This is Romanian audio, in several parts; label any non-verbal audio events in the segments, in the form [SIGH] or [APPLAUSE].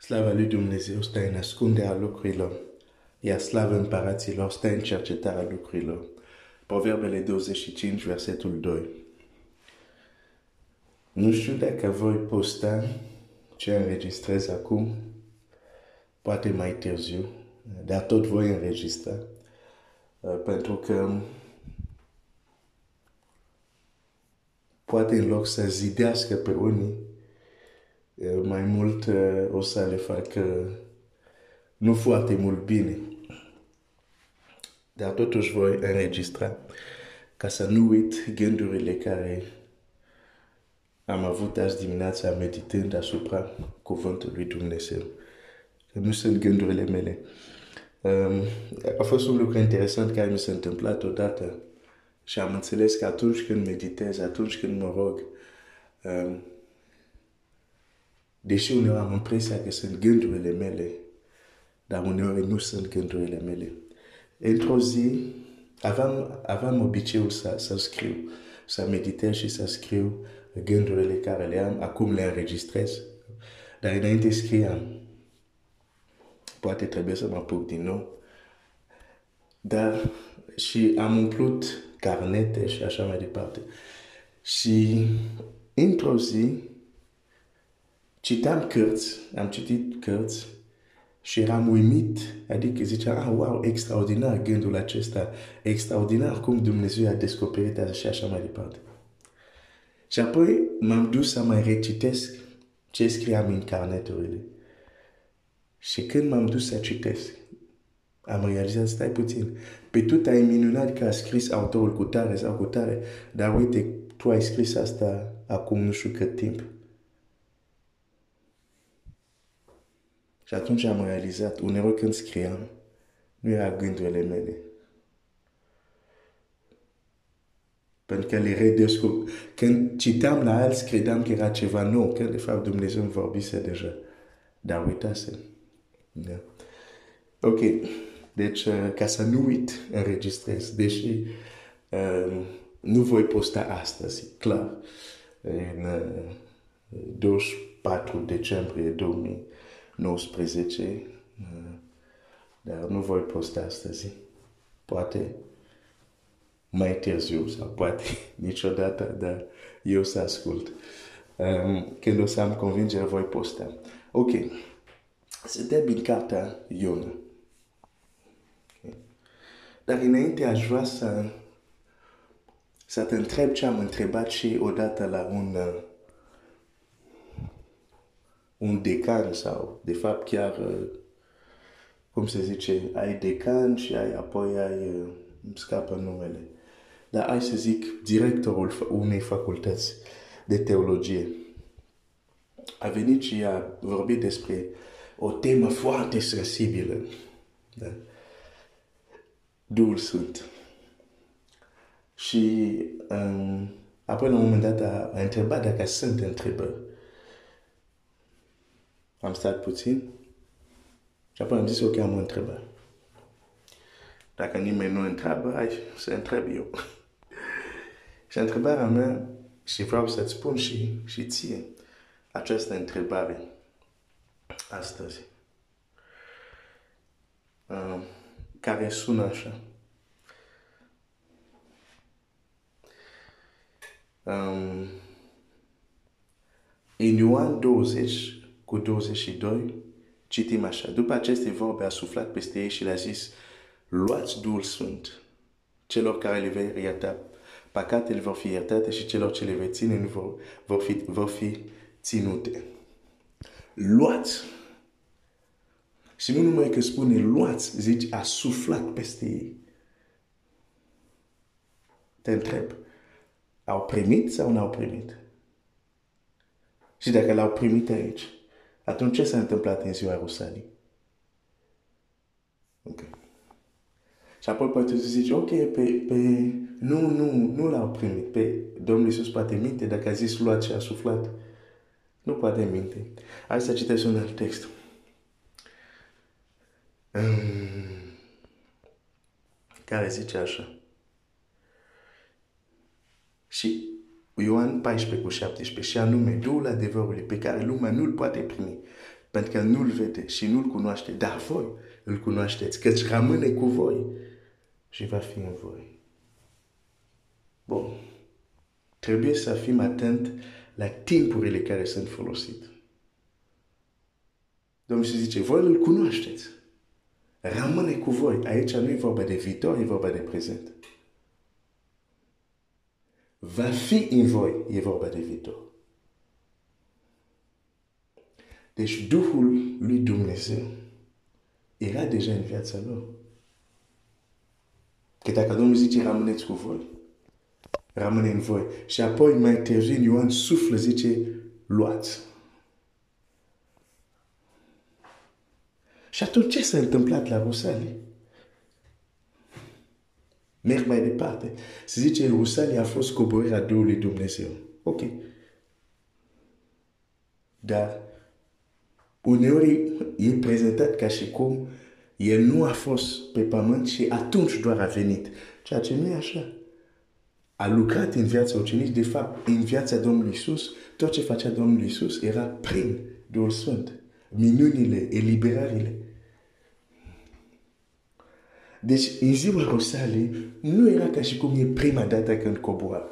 Slava lui Dumnezeu stă în ascunderea lucrurilor, iar slava împăraților stă în cercetarea lucrurilor. Proverbele 25, versetul 2. Nu știu dacă voi posta ce înregistrez acum, poate mai târziu, dar tot voi înregistra, uh, pentru că poate în loc să zidească pe unii, uh, mai mult uh, o să le facă nu foarte mult bine. Dar totuși voi înregistra ca să nu uit gândurile care am avut azi dimineața meditând asupra cuvântului lui Dumnezeu. Nu sunt gândurile mele. Um, a fost un lucru interesant care mi s-a întâmplat odată și am înțeles că atunci când meditez, atunci când mă rog, um, deși uneori am impresia că sunt gândurile mele, dar uneori nu sunt gândurile mele. Într-o zi, aveam, aveam obiceiul să, să scriu, să meditez și să scriu gândurile care le am, acum le înregistrez. Dar înainte scriam. Poate trebuie să mă apuc din nou. Dar și am umplut carnete și așa mai departe. Și într-o zi citam cărți, am citit cărți și eram uimit, adică ziceam, ah, wow, extraordinar gândul acesta, extraordinar cum Dumnezeu a descoperit și așa mai departe. Și apoi m-am dus să mai recitesc ce scriam în carneturile. Și când m-am dus să citesc, am realizat, stai puțin, pe tu ai minunat că a scris autorul cu tare sau cu tare, dar uite, tu ai scris asta acum nu știu cât timp. Și atunci am realizat, uneori când scriam, nu era gândurile mele. Pentru că le redescop... Când citeam la alți, credeam că era ceva nou, că de fapt Dumnezeu îmi vorbise deja. Dar uitasem. Da. Ok. Deci, uh, ca să nu uit, înregistrez. Deși uh, nu voi posta astăzi, clar. În uh, 24 decembrie 2000. 19, uh, dar nu voi posta astăzi. Poate mai târziu sau poate [LAUGHS] niciodată, dar eu să ascult. Um, când o să am convingere, voi posta. Ok. Suntem în cartea Iona. Dar înainte aș vrea să, să te întreb ce am întrebat și odată la un uh, un decan sau, de fapt, chiar, uh, cum se zice, ai decan și ai, apoi ai, uh, îmi scapă numele dar hai să zic directorul unei facultăți de teologie. A venit și a vorbit despre o temă foarte sensibilă. Da? Duhul Sfânt. Și um, apoi la un moment dat a, a întrebat dacă sunt întrebări. Am stat puțin și apoi am zis ok, am o întrebare. Dacă nimeni nu întreabă, hai să întreb eu. Și întrebarea mea, și vreau să-ți spun și, și ție această întrebare astăzi, uh, care sună așa. Um, în Ioan 20 cu 22 citim așa. După aceste vorbe a suflat peste ei și le-a zis, luați Duhul Sfânt celor care le vei ierta păcatele vor fi iertate și celor ce le vei ține nu vor, vor, fi, vor fi ținute. Luați! Și nu numai că spune luați, zici a suflat peste ei. Te întreb, au primit sau nu au primit? Și dacă l-au primit aici, atunci ce s-a întâmplat în ziua Rusalii? Okay. Și apoi poate să zici, ok, pe, pe, nu, nu, nu l-au primit. Pe Domnul Iisus poate minte dacă a zis luat și a suflat. Nu poate minte. Hai să citesc un alt text. Um, care zice așa. Și Ioan 14 cu 17 și anume Duhul adevărului pe care lumea nu-l poate primi Pentru că nu-l vede și nu-l cunoaște, dar voi îl cunoașteți, căci rămâne cu voi și va fi în voi. Bun. Trebuie să fim atent la timpurile care sunt folosite. Domnul se zice, voi îl cunoașteți. Rămâne cu voi. Aici nu e vorba de viitor, e vorba de prezent. Va fi în voi, e vorba de viitor. Deci Duhul lui Dumnezeu era deja în viața lor. Că dacă Domnul zice, rămâneți cu voi, rămâne în voi. Și apoi mai târziu Ioan suflă, zice, luați. Și atunci ce s-a întâmplat la Rusalii? Merg mai departe. Se zice, Rusalii a fost coborârea Duhului Dumnezeu. Ok. Dar uneori e prezentat ca și cum el nu a fost pe pământ și atunci doar a venit. Ceea ce nu e așa. A lucrat în viața ucenici, de fapt, în viața Domnului Isus, tot ce facea Domnul Isus era prin Duhul Sfânt. Minunile, eliberările. Deci, în ziua Rosalii, nu era ca și cum e prima dată când cobora.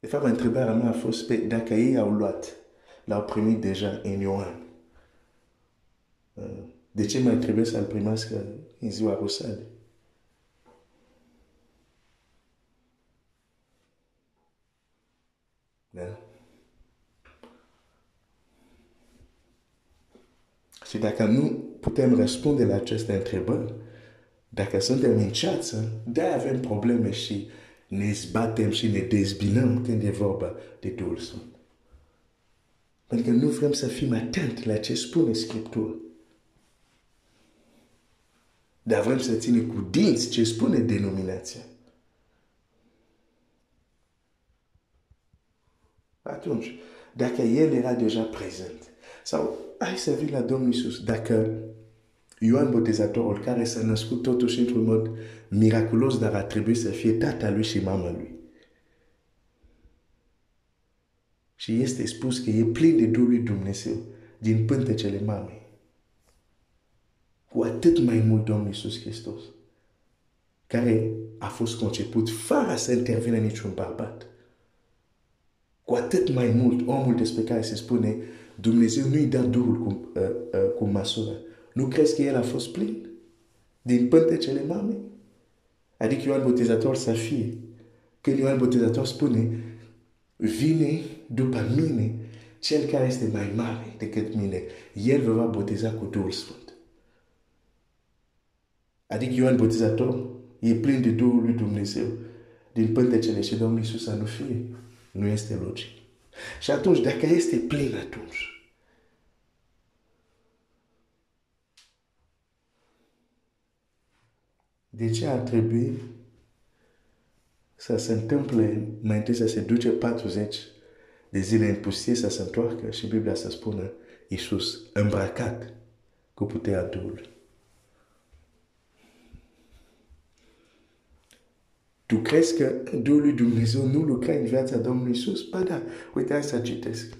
De fapt, întrebarea mea a fost pe dacă ei au luat, l-au primit deja în Ioan. De ce mai trebuie să-l primească în ziua Rosalii? Da? Și dacă nu putem răspunde la aceste întrebări, dacă suntem în ceață, de avem probleme și ne zbatem și ne dezbinăm când e vorba de Duhul Sfânt. Pentru că nu vrem să fim atenți la ce spune Scriptura. Dar vrem să ținem cu dinți ce spune denominația. Atunci, dacă El era deja prezent, sau hai să vii la Domnul Iisus, dacă Ioan Botezatorul, care s-a născut totuși într-un mod miraculos, dar a trebuit să fie tata lui și mama lui. Și este spus că e plin de Duhul lui Dumnezeu din pântecele mamei. Cu atât mai mult Domnul Iisus Hristos, care a fost conceput fără să intervină niciun bărbat. Cu atât mai mult omul despre care se spune Dumnezeu nu-i dă Duhul cu, uh, uh, cu măsură. Nu crezi că el a fost plin? Din pântecele mamei? Adică Ioan Botezator să fie. Când Ioan Botezator spune, vine după mine cel care este mai mare decât mine. El vă va boteza cu Duhul Sfânt. Adică Ioan Botezator e plin de Duhul lui Dumnezeu din pântecele și Domnul Iisus să nu fie. Nu este logic. Și atunci, dacă este plin atunci, de ce ar trebui să se întâmple mai întâi să se duce 40 de zile în pustie să se întoarcă și Biblia să spună Iisus îmbrăcat cu puterea Duhului. Tu crezi că Duhul lui Dumnezeu nu lucra în viața Domnului Iisus? Ba da, uite, hai să citesc.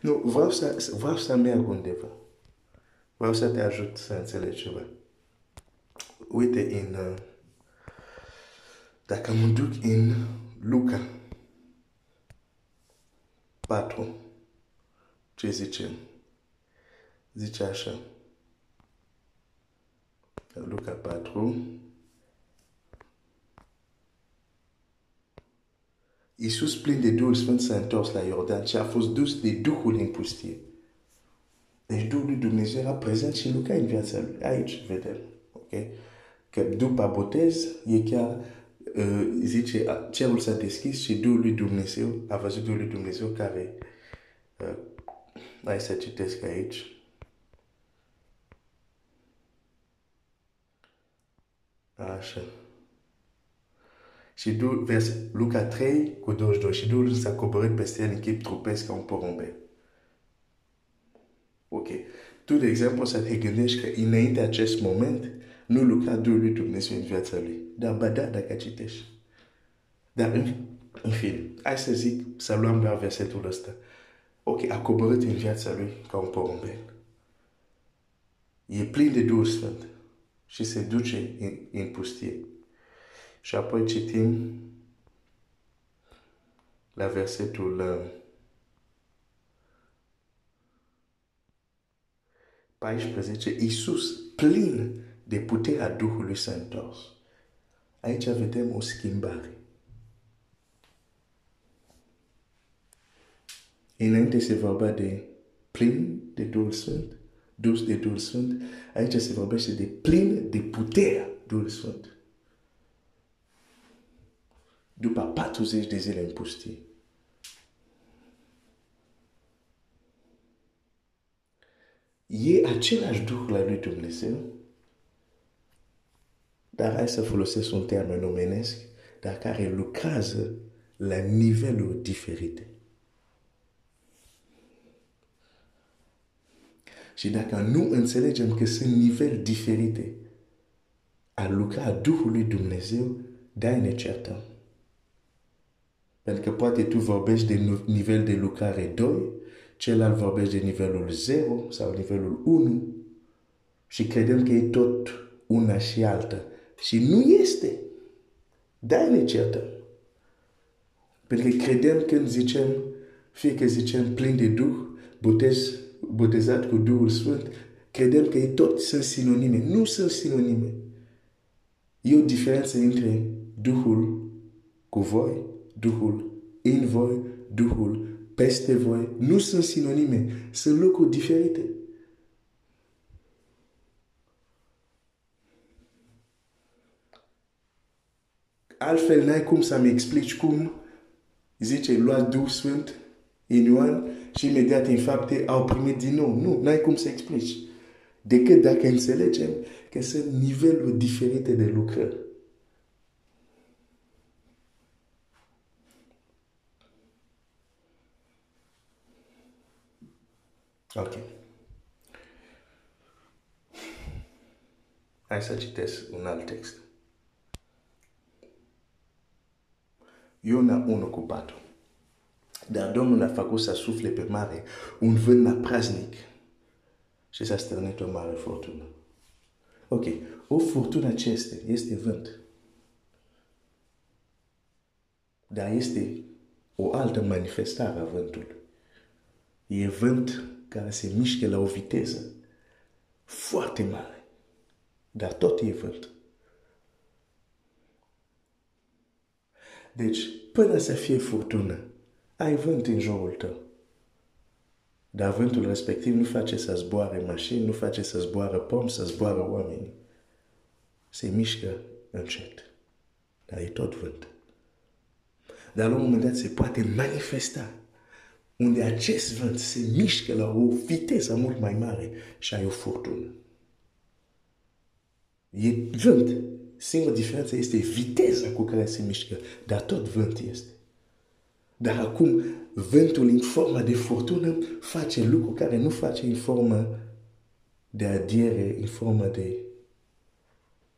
Nu, vreau să, vreau să merg undeva. Vreau să te ajut să înțelegi ceva. Uite, în, uh, dacă mă duc în Luca 4, ce zice? Zice așa. Luca 4, Iisus plin de Duhul Sfânt s-a întors la Iordan și a fost dus de Duhul în pustie. Deci Duhul lui Dumnezeu era prezent și lucra în viața lui. Aici vedem. Okay? Că după botez e chiar uh, zice, cerul s-a deschis și Duhul lui Dumnezeu, a văzut Duhul lui Dumnezeu care, du, Luca 3 cu 22. Și Duhul s-a peste el în chip trupesc ca un. Ok. Tu, de exemplu, moment, nu lucra Duhul lui Dumnezeu în viața lui. Dar ba da, dacă citești. Dar în, în fine, hai să zic, să luăm doar versetul ăsta. ok, a coborât în viața lui ca un porumbel. E plin de Duhul Sfânt și se duce în, în pustie. Și apoi citim la versetul uh, 14, Iisus, plin de puterea Duhului s-a întors. Aici vedem o schimbare. Înainte se vorbea de plin de Duhul Sfânt, dus de Duhul Sfânt, aici se vorbește de plin de puterea Duhul Sfânt. După 40 de zile în pustie. E același Duh la lui Dumnezeu, dar hai să folosesc un termen omenesc, dar care lucrează la niveluri diferite. Și dacă nu înțelegem că sunt niveli diferite a lucra Duhului Dumnezeu, da ne certăm. Pentru că poate tu vorbești de nivel de lucrare 2, celălalt vorbește de nivelul 0 sau nivelul 1 și credem că e tot una și alta. Și nu este. Da ne certăm. Pentru că credem când zicem, fie că zicem plin de Duh, botez botezat cu Duhul Sfânt, credem că e tot sunt sinonime. Nu sunt sinonime. E o diferență între Duhul cu voi, Duhul în voi, Duhul peste voi. Nu sunt sinonime. Sunt lucruri diferite. Altfel n-ai cum să-mi explici cum zice luați Duhul Sfânt în Ioan și imediat în fapte au primit din nou. Nu, n-ai cum să explici. Decât dacă înțelegem că sunt niveluri diferite de lucrări. Ok. Hai să citesc un alt text. Iona 1 cu 4. Dar Domnul a făcut să sufle pe mare un vânt praznic și s-a stârnit o mare furtună. Ok, o furtună ce este? Este vânt. Dar este o altă manifestare a vântului. E vânt care se mișcă la o viteză foarte mare. Dar tot e vânt. Deci, până să fie furtună, ai vânt în jurul tău. Dar vântul respectiv nu face să zboare mașini, nu face să zboare pom, să zboare oameni. Se mișcă încet. Dar e tot vânt. Dar la un moment dat se poate manifesta unde acest vânt se mișcă la o viteză mult mai mare și ai o furtună. E vânt. Singura diferență este viteza cu care se mișcă, dar tot vânt este. Dar acum vântul în forma de furtună face lucru care nu face în forma de adiere, în forma de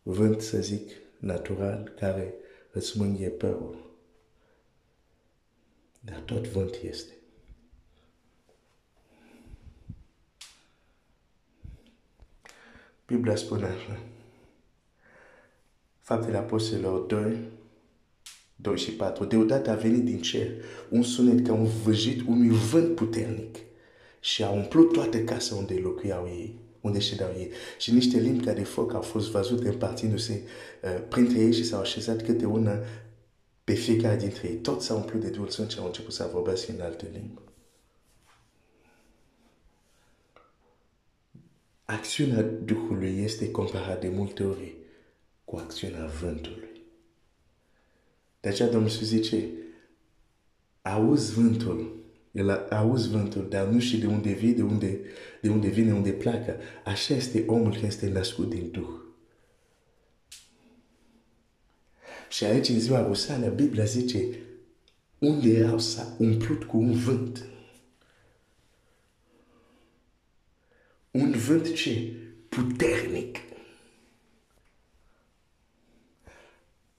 vânt, să zic, natural, care îți mânghe părul. Dar tot vânt este. Biblia spune așa. Faptele Apostolilor 2, 2 și 4. Deodată a venit din cer un sunet ca un văjit unui vânt puternic și a umplut toată casa unde locuiau ei, unde ședeau ei. Și niște limbi ca de foc au fost văzute împartindu-se uh, printre ei și s-au așezat câte una pe fiecare dintre ei. Toți s-au umplut de Duhul Sfânt și au început să vorbească în alte limbi. Acțiunea Duhului este comparată de multe ori cu acțiunea vântului. De aceea Domnul Iisus zice, auzi vântul, el auzi vântul, dar nu știi de unde vine, de unde, de unde vine, unde pleacă. Așa este omul care este născut din Duh. Și aici în ziua Rusală, Biblia zice, unde erau s-a umplut cu un vânt. Un vânt ce? Puternic.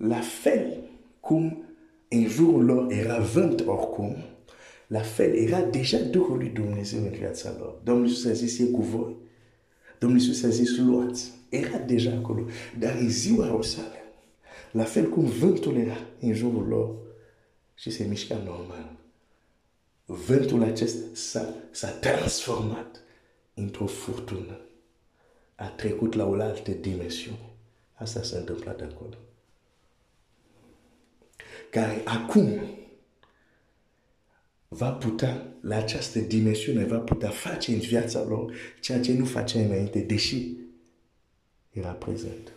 La fel cum în jurul lor era vânt oricum, la fel era deja Duhul lui Dumnezeu în viața lor. Domnul Iisus a zis, e cu voi. Domnul Iisus a zis, luați. Era deja acolo. Dar e ziua o sală. La fel cum vântul era în jurul lor se mișca normal. Vântul acesta s-a, s-a transformat într-o. A trecut la o dimensiune. Asta s-a întâmplat. Care acum va putea, la această dimensiune, va putea face în viața lor ceea ce nu facea înainte, deși era prezent.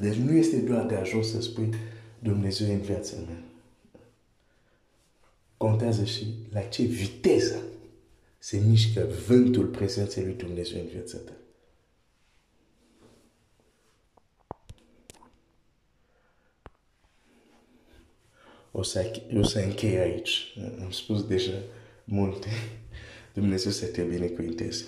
Deci nu este doar de ajuns să spui Dumnezeu în viața mea. Contează și la ce viteză se mișcă vântul prezenței lui Dumnezeu în viața ta. O să, o să închei aici. Am spus deja multe. Dumnezeu să te binecuvinteze.